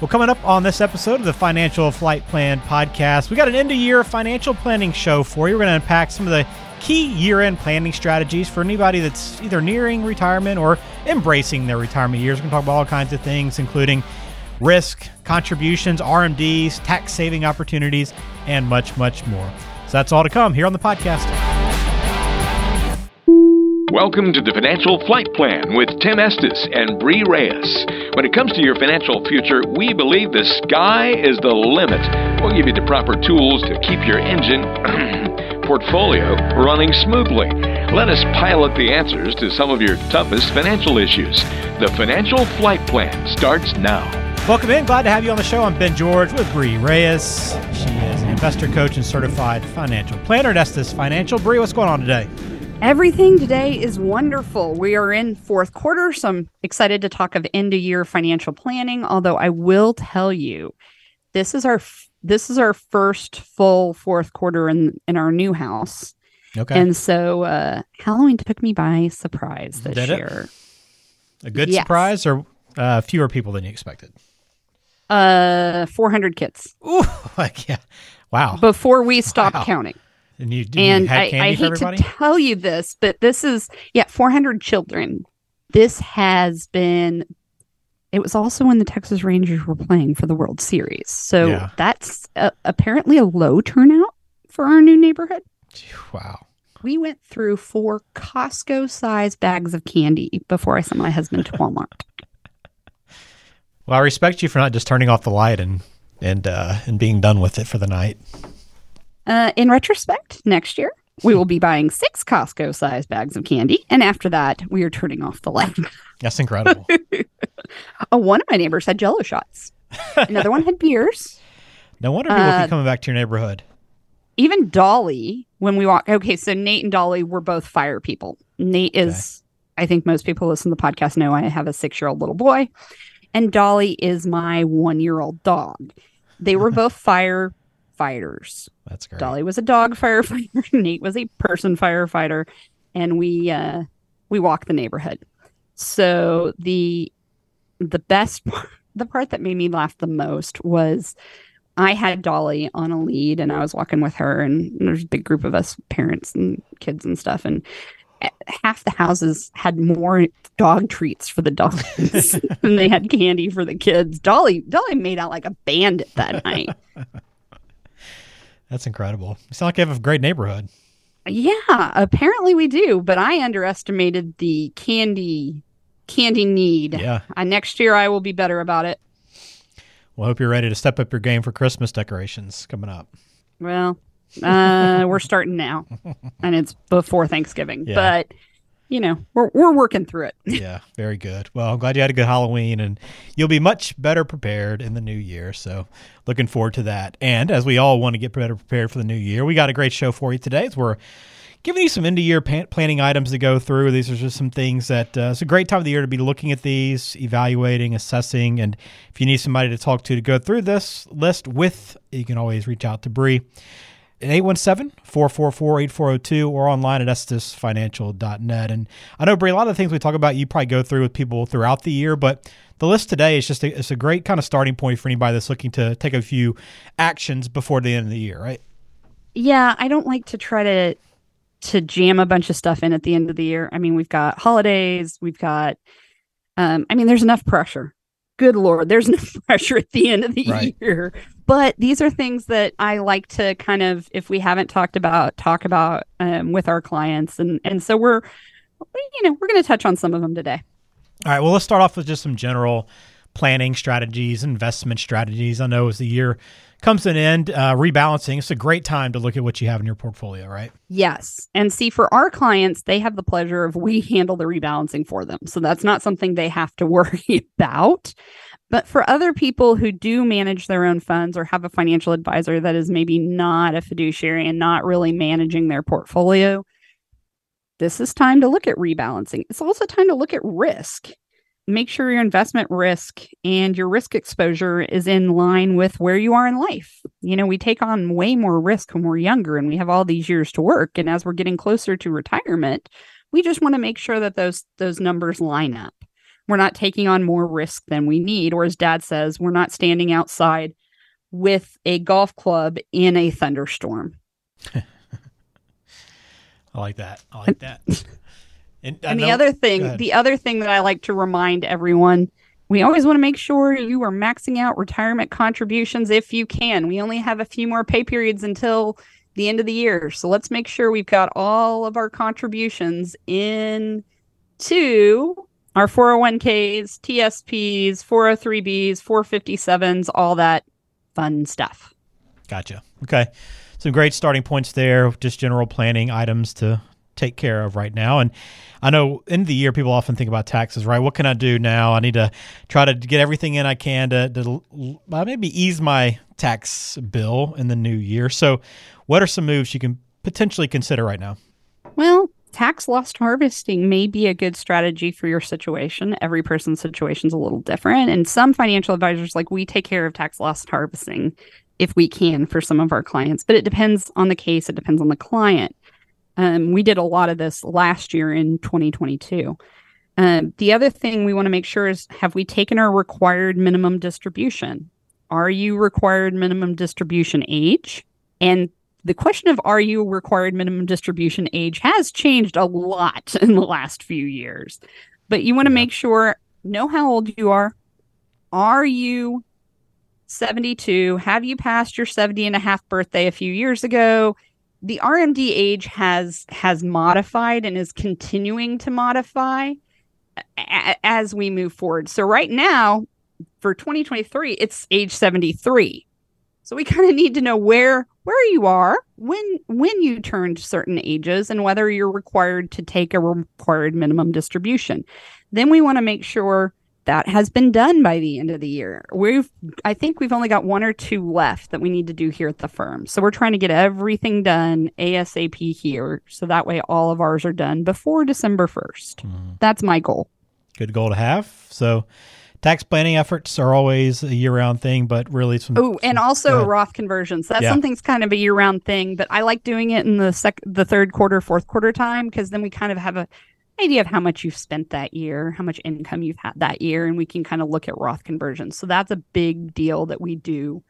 Well, coming up on this episode of the Financial Flight Plan podcast, we got an end of year financial planning show for you. We're going to unpack some of the key year end planning strategies for anybody that's either nearing retirement or embracing their retirement years. We're going to talk about all kinds of things, including risk, contributions, RMDs, tax saving opportunities, and much, much more. So that's all to come here on the podcast. Welcome to the Financial Flight Plan with Tim Estes and Bree Reyes. When it comes to your financial future, we believe the sky is the limit. We'll give you the proper tools to keep your engine portfolio running smoothly. Let us pilot the answers to some of your toughest financial issues. The Financial Flight Plan starts now. Welcome in. Glad to have you on the show. I'm Ben George with Bree Reyes. She is an investor coach and certified financial planner at Estes Financial. Bree, what's going on today? Everything today is wonderful. We are in fourth quarter, so I'm excited to talk of end of year financial planning. Although I will tell you, this is our this is our first full fourth quarter in in our new house. Okay. And so uh, Halloween took me by surprise this Did it? year. A good Yes. surprise or uh, fewer people than you expected? Uh, 400 kids Ooh, like, yeah. Wow. before we stopped Wow. counting. And you, did you I, candy I for hate to tell you this, but this is yeah, 400 children. This has been. It was also when the Texas Rangers were playing for the World Series, so Yeah. that's uh, apparently a low turnout for our new neighborhood. wow. We went through four Costco-sized bags of candy before I sent my husband to Walmart. Well, I respect you for not just turning off the light and and uh, and being done with it for the night. Uh, in retrospect, next year we will be buying six Costco-sized bags of candy, and after that, we are turning off the light. That's incredible. Oh, one of my neighbors had Jello shots. Another one had beers. no wonder people Uh, keep coming back to your neighborhood. Even Dolly, when we walk, okay, so Nate and Dolly were both fire people. Nate is, I think most people listen to the podcast know I have a six-year-old little boy, and Dolly is my one-year-old dog. They were both firefighters. That's great. Dolly was a dog firefighter. Nate was a person firefighter, and we uh, we walked the neighborhood. So the the best part, the part that made me laugh the most was I had Dolly on a lead, and I was walking with her, and there's a big group of us, parents and kids and stuff, and half the houses had more dog treats for the dogs than they had candy for the kids. Dolly Dolly made out like a bandit that night. That's incredible. You sound like you have a great neighborhood. Yeah, apparently we do, but I underestimated the candy candy need. Yeah. Uh, next year I will be better about it. Well, I hope you're ready to step up your game for Christmas decorations coming up. Well, uh, we're starting now, and it's before Thanksgiving. Yeah. But you know, we're we're working through it. yeah, very good. Well, I'm glad you had a good Halloween and you'll be much better prepared in the new year. So, looking forward to that. And as we all want to get better prepared for the new year, we got a great show for you today. As we're giving you some end of year planning items to go through. These are just some things that uh, it's a great time of the year to be looking at these, evaluating, assessing. And if you need somebody to talk to to go through this list with, you can always reach out to Bree 817-444-8402 or online at estesfinancial.net. And I know, Bree, a lot of the things we talk about, you probably go through with people throughout the year, but the list today is just a, it's a great kind of starting point for anybody that's looking to take a few actions before the end of the year, right? Yeah, I don't like to try to to jam a bunch of stuff in at the end of the year. I mean, we've got holidays, we've got um I mean, there's enough pressure. Good lord, there's enough pressure at the end of the Right. year. But these are things that I like to kind of if we haven't talked about, talk about um with our clients and and so we're you know, we're going to touch on some of them today. All right. Well, let's start off with just some general planning strategies, investment strategies. I know as the year comes to an end, uh, rebalancing, it's a great time to look at what you have in your portfolio, right? Yes. And see, for our clients, they have the pleasure of we handle the rebalancing for them. So that's not something they have to worry about. But for other people who do manage their own funds or have a financial advisor that is maybe not a fiduciary and not really managing their portfolio, this is time to look at rebalancing. It's also time to look at risk. Make sure your investment risk and your risk exposure is in line with where you are in life. You know, we take on way more risk when we're younger and we have all these years to work. And as we're getting closer to retirement, we just want to make sure that those those numbers line up. We're not taking on more risk than we need. Or as dad says, we're not standing outside with a golf club in a thunderstorm. I like that. I like that. And, and the other thing, the other thing that I like to remind everyone, we always want to make sure you are maxing out retirement contributions if you can. We only have a few more pay periods until the end of the year. So let's make sure we've got all of our contributions in to our 401ks, TSPs, 403bs, 457s, all that fun stuff. Gotcha. Okay. Some great starting points there, just general planning items to take care of right now. And I know in the year people often think about taxes, right? What can I do now? I need to try to get everything in I can to, to maybe ease my tax bill in the new year. So, what are some moves you can potentially consider right now? Well, tax loss harvesting may be a good strategy for your situation. Every person's situation is a little different. And some financial advisors, like we take care of tax loss harvesting if we can for some of our clients, but it depends on the case, it depends on the client. Um, we did a lot of this last year in 2022. Um, the other thing we want to make sure is have we taken our required minimum distribution? Are you required minimum distribution age? And the question of are you required minimum distribution age has changed a lot in the last few years. But you want to make sure know how old you are. Are you 72? Have you passed your 70 and a half birthday a few years ago? The RMD age has has modified and is continuing to modify a- as we move forward. So right now for 2023 it's age 73. So we kind of need to know where where you are when when you turned certain ages and whether you're required to take a required minimum distribution. Then we want to make sure that has been done by the end of the year. We've I think we've only got one or two left that we need to do here at the firm. So we're trying to get everything done ASAP here so that way all of ours are done before December 1st. Mm. That's my goal. Good goal to have. So tax planning efforts are always a year-round thing, but really some. Oh, and also Roth conversions. That's yeah. something's kind of a year-round thing, but I like doing it in the sec, the third quarter, fourth quarter time because then we kind of have a idea of how much you've spent that year, how much income you've had that year, and we can kind of look at Roth conversions. So that's a big deal that we do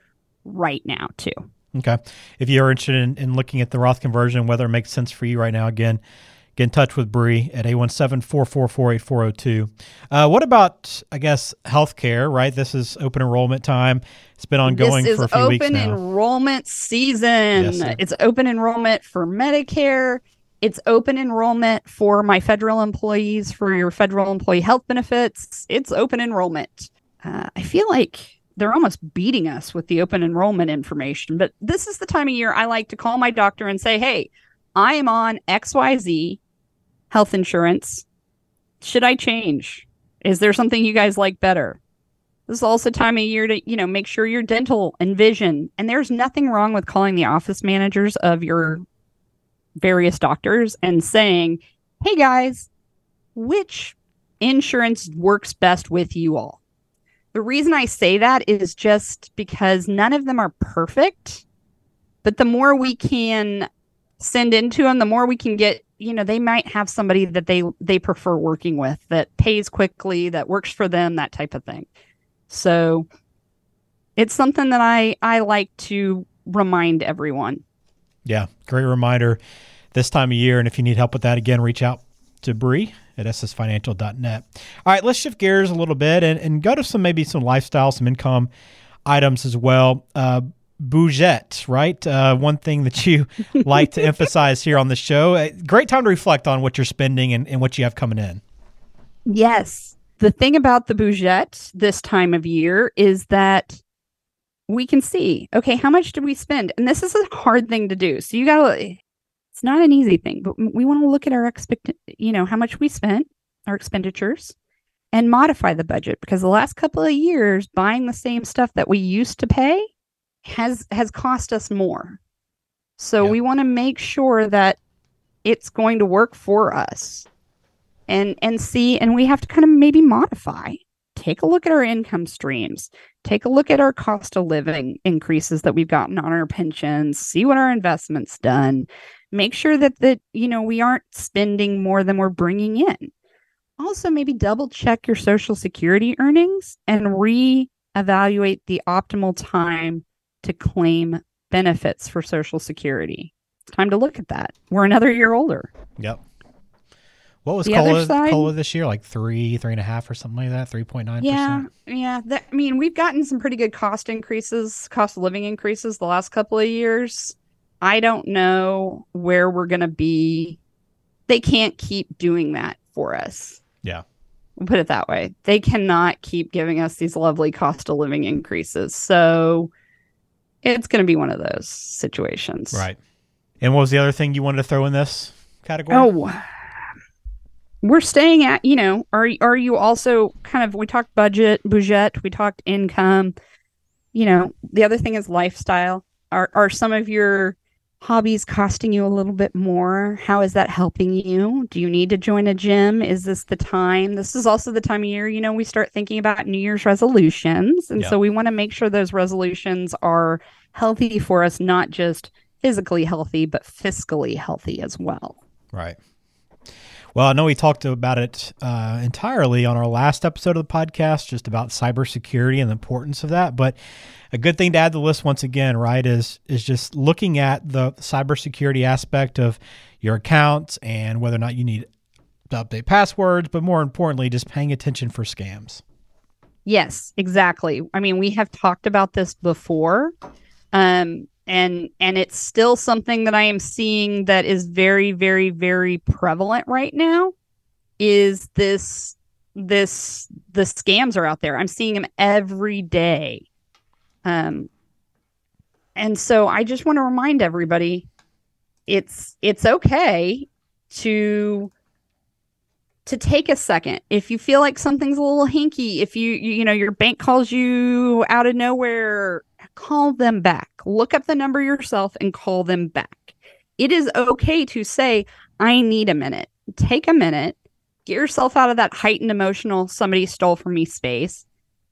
right now too. Okay. If you're interested in, in looking at the Roth conversion, whether it makes sense for you right now, again, get in touch with Bree at 817-444-8402. Uh, what about, I guess, healthcare, right? This is open enrollment time. It's been ongoing for a few weeks now. open enrollment season. Yes, it's open enrollment for Medicare. It's open enrollment for my federal employees for your federal employee health benefits. It's open enrollment. Uh, I feel like they're almost beating us with the open enrollment information, but this is the time of year I like to call my doctor and say, hey, I am on XYZ health insurance. Should I change? Is there something you guys like better? This is also time of year to, you know, make sure your dental and vision. And there's nothing wrong with calling the office managers of your various doctors and saying, "Hey guys, which insurance works best with you all?" The reason I say that is just because none of them are perfect, but the more we can send into them, the more we can get you know they might have somebody that they they prefer working with that pays quickly that works for them that type of thing so it's something that i i like to remind everyone yeah great reminder this time of year and if you need help with that again reach out to Bree at estesfinancial.net. All right, let's shift gears a little bit and, and go to some maybe some lifestyle, some income items as well. Uh, budget, right? Uh, one thing that you like to emphasize here on the show. Uh, great time to reflect on what you're spending and, and what you have coming in. Yes. The thing about the budget this time of year is that we can see, okay, how much did we spend? And this is a hard thing to do. So you got to, it's not an easy thing, but we want to look at our expect, you know, how much we spent, our expenditures, and modify the budget because the last couple of years, buying the same stuff that we used to pay has has cost us more. So yeah. we want to make sure that it's going to work for us. And and see and we have to kind of maybe modify. Take a look at our income streams. Take a look at our cost of living increases that we've gotten on our pensions. See what our investments done. Make sure that that you know we aren't spending more than we're bringing in also maybe double check your social security earnings and re-evaluate the optimal time to claim benefits for social security. It's time to look at that. We're another year older. Yep. What was The cola, side- cola this year? Like three, three and a half, or something like that. Three point nine Yeah, yeah. That, I mean, we've gotten some pretty good cost increases, cost of living increases the last couple of years. I don't know where we're going to be. They can't keep doing that for us. Yeah. We'll put it that way. They cannot keep giving us these lovely cost of living increases. So it's going to be one of those situations. Right. And what was the other thing you wanted to throw in this category? Oh, we're staying at you know. Are are you also kind of? We talked budget, budget. We talked income. You know, the other thing is lifestyle. Are are some of your hobbies costing you a little bit more? How is that helping you? Do you need to join a gym? Is this the time? This is also the time of year, you know, we start thinking about New Year's resolutions. And Yeah. so we want to make sure those resolutions are healthy for us, not just physically healthy, but fiscally healthy as well. Right. Well, I know we talked about it uh, entirely on our last episode of the podcast, just about cybersecurity and the importance of that. But a good thing to add to the list once again, right, is is just looking at the cybersecurity aspect of your accounts and whether or not you need to update passwords, but more importantly, just paying attention for scams. Yes, exactly. I mean, we have talked about this before. Um and and it's still something that I am seeing that is very very very prevalent right now is this this the scams are out there. I'm seeing them every day. Um and so I just want to remind everybody it's it's okay to to take a second if you feel like something's a little hinky if you you, you know your bank calls you out of nowhere call them back. Look up the number yourself and call them back. It is okay to say i need a minute. Take a minute. Get yourself out of that heightened emotional somebody stole from me space.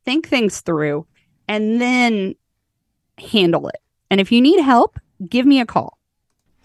Think things through and then handle it. And if you need help give me a call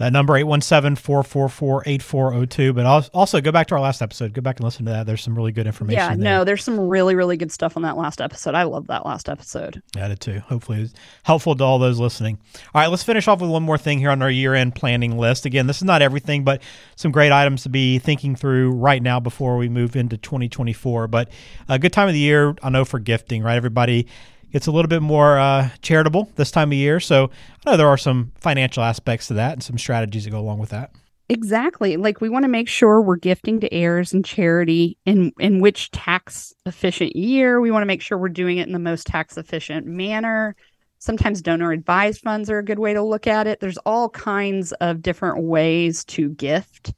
That number 817-444-8402, but also go back to our last episode. Go back and listen to that. There's some really good information yeah there. no there's some really really good stuff on that last episode i love that last episode I did too. Hopefully, it's helpful to all those listening. All right, let's finish off with one more thing here on our year end planning list. Again, this is not everything, but some great items to be thinking through right now before we move into 2024. But a good time of the year, I know, for gifting, right? Everybody gets a little bit more uh, charitable this time of year. So I know there are some financial aspects to that and some strategies that go along with that. Exactly. Like we want to make sure we're gifting to heirs and charity in in which tax efficient year. We want to make sure we're doing it in the most tax efficient manner. Sometimes donor advised funds are a good way to look at it. There's all kinds of different ways to gift.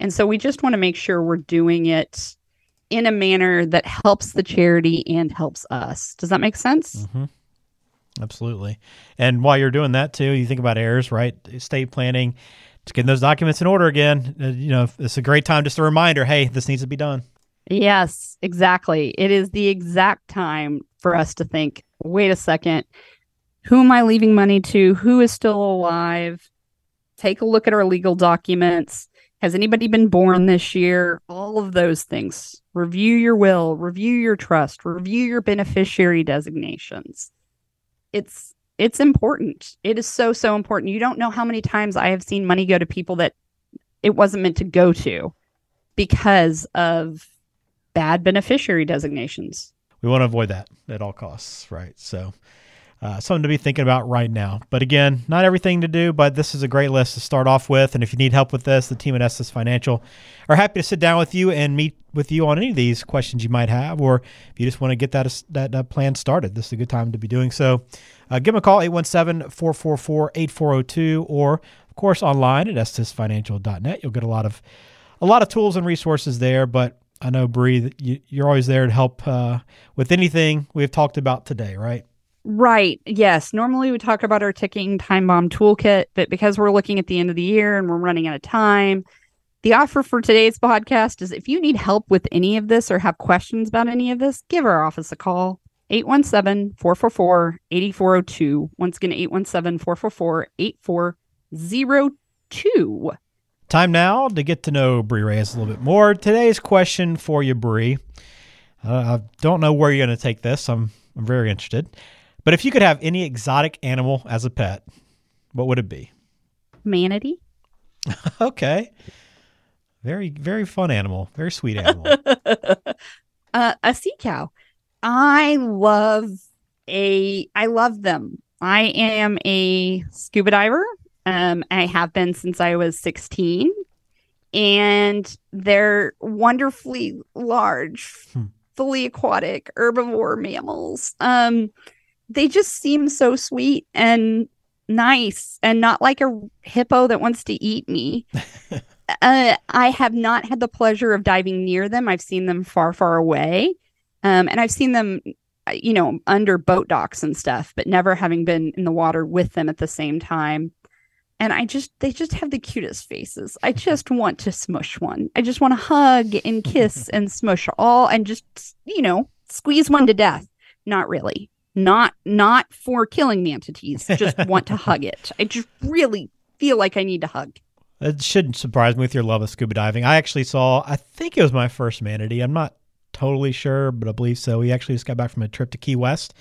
And so we just want to make sure we're doing it in a manner that helps the charity and helps us. Does that make sense? Mm-hmm. Absolutely. And while you're doing that too, you think about heirs, right? Estate planning, just getting those documents in order again. Uh, you know, it's a great time, just a reminder hey, this needs to be done. Yes, exactly. It is the exact time for us to think wait a second, who am I leaving money to? Who is still alive? Take a look at our legal documents. Has anybody been born this year? All of those things. Review your will, review your trust, review your beneficiary designations. It's it's important. It is so so important. You don't know how many times I have seen money go to people that it wasn't meant to go to because of bad beneficiary designations. We want to avoid that at all costs, right? So, uh, something to be thinking about right now. But again, not everything to do, but this is a great list to start off with. And if you need help with this, the team at Estes Financial are happy to sit down with you and meet with you on any of these questions you might have, or if you just want to get that that uh, plan started, this is a good time to be doing so. Uh, give them a call 817-444-8402 or of course online at estesfinancial.net. You'll get a lot of a lot of tools and resources there, but I know Bree, you, you're always there to help uh, with anything we've talked about today, right? Right. Yes. Normally we talk about our ticking time bomb toolkit, but because we're looking at the end of the year and we're running out of time, the offer for today's podcast is if you need help with any of this or have questions about any of this, give our office a call. 817-444-8402. Once again, 817-444-8402. Time now to get to know Bree Reyes a little bit more. Today's question for you, Bree. Uh, I don't know where you're going to take this. I'm I'm very interested. But if you could have any exotic animal as a pet, what would it be? Manatee. okay. Very very fun animal. Very sweet animal. uh, a sea cow. I love a I love them. I am a scuba diver. Um, I have been since I was 16. And they're wonderfully large, Hmm. fully aquatic, herbivore mammals. Um, they just seem so sweet and nice and not like a hippo that wants to eat me. uh, I have not had the pleasure of diving near them. I've seen them far, far away. Um, and I've seen them, uh, you know, under boat docks and stuff, but never having been in the water with them at the same time. And I just, they just have the cutest faces. I just want to smush one. I just want to hug and kiss and smush all and just, you know, squeeze one to death. Not really. Not, not for killing the manatees. Just want to hug it. I just really feel like I need to hug. It shouldn't surprise me with your love of scuba diving. I actually saw, I think it was my first manatee. I'm not totally sure, but I believe so. We actually just got back from a trip to Key West.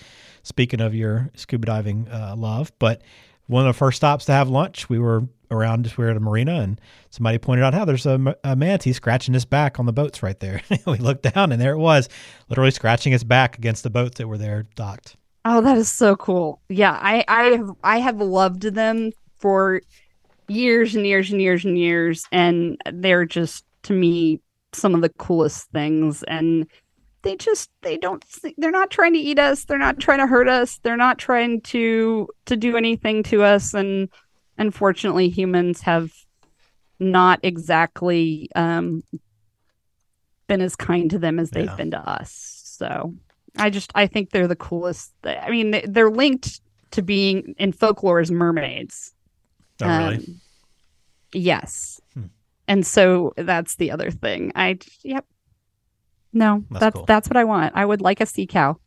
Speaking of your scuba diving uh, love, but one of the first stops to have lunch, we were around, just we were at a marina, and somebody pointed out how there's a, a manatee scratching his back on the boats right there. we looked down, and there it was, literally scratching his back against the boats that were there docked. Oh, that is so cool. Yeah, I I have I have loved them for years and years and years and years and they're just to me some of the coolest things and they just they don't they're not trying to eat us, they're not trying to hurt us, they're not trying to to do anything to us and unfortunately humans have not exactly um been as kind to them as they've Yeah. been to us. So I just I think they're the coolest. I mean, they- they're linked to being in folklore as mermaids. Oh, really? Um, yes. Hmm. And so that's the other thing. I yep. No, That's that's cool. that's what I want. I would like a sea cow,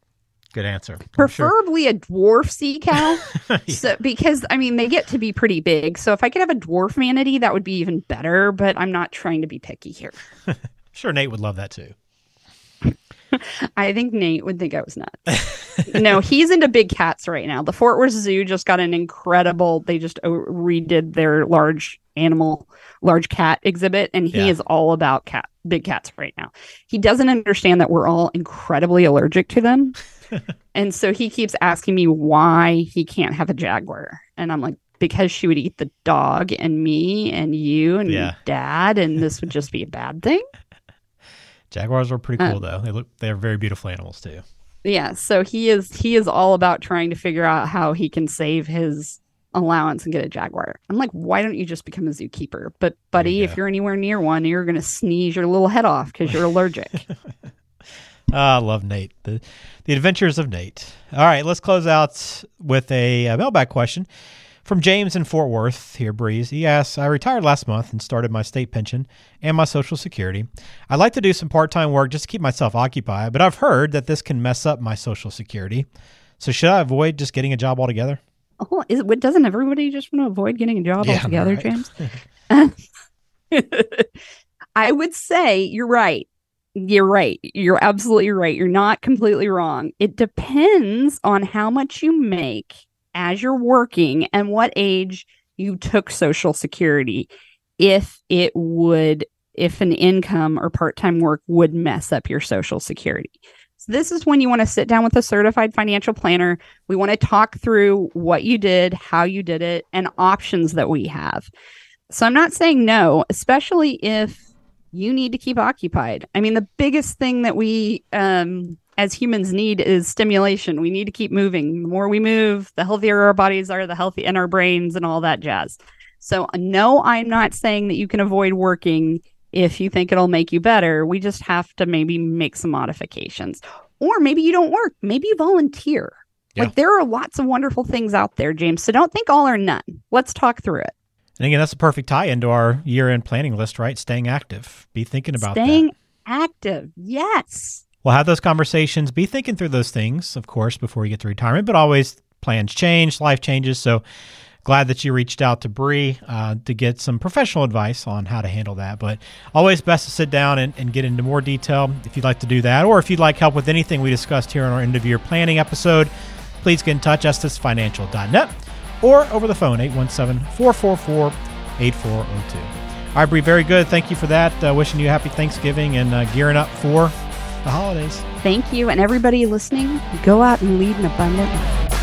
Good answer. I'm sure. preferably a dwarf sea cow. Yeah. So because I mean they get to be pretty big. So if I could have a dwarf manatee, that would be even better. But I'm not trying to be picky here. sure, Nate would love that too. I think Nate would think I was nuts. no, he's into big cats right now. The Fort Worth Zoo just got an incredible. They just oh, redid their large animal, large cat exhibit, and he Yeah. is all about cat, big cats right now. He doesn't understand that we're all incredibly allergic to them, and so he keeps asking me why he can't have a jaguar, and I'm like. Because she would eat the dog and me and you and Yeah. dad, and this would just be a bad thing. Jaguars are pretty Uh, cool though. They look they're very beautiful animals too. yeah so he is he is all about trying to figure out how he can save his allowance and get a jaguar i'm like why don't you just become a zookeeper but buddy you if you're anywhere near one you're going to sneeze your little head off because you're allergic Ah, I love Nate. The the adventures of Nate. All right, let's close out with a, uh mailbag question from James in Fort Worth here, Breeze. He asks, I retired last month and started my state pension and my social security. I'd like to do some part time work just to keep myself occupied, but I've heard that this can mess up my social security. So should I avoid just getting a job altogether? oh is doesn't everybody just want to avoid getting a job Yeah, altogether right. james i would say you're right you're right you're absolutely right you're not completely wrong it depends on how much you make as you're working and what age you took social security if it would if an income or part-time work would mess up your social security. So this is when you want to sit down with a certified financial planner. We want to talk through what you did how you did it and options that we have. So i'm not saying no especially if you need to keep occupied. I mean the biggest thing that we um as humans need is stimulation. We need to keep moving. The more we move the healthier our bodies are the healthy and our brains and all that jazz. So no i'm not saying that you can avoid working if you think it'll make you better. We just have to maybe make some modifications. Or maybe you don't work. Maybe you volunteer. Yeah. like there are lots of wonderful things out there james. So don't think all or none. Let's talk through it. And again, that's a perfect tie into our year end planning list, right? Staying active. Be thinking about staying that. active. Yes We'll have those conversations. Be thinking through those things, of course, before you get to retirement, but always plans change, life changes. So glad that you reached out to Bree uh, to get some professional advice on how to handle that. But always best to sit down and, and get into more detail if you'd like to do that, or if you'd like help with anything we discussed here in our end of year planning episode, please get in touch, estesfinancial.net, or over the phone, 817 444 8402. All right, Bree, very good. Thank you for that. Uh, wishing you a happy Thanksgiving and uh, gearing up for the holidays. Thank you. And everybody listening, go out and lead an abundant life.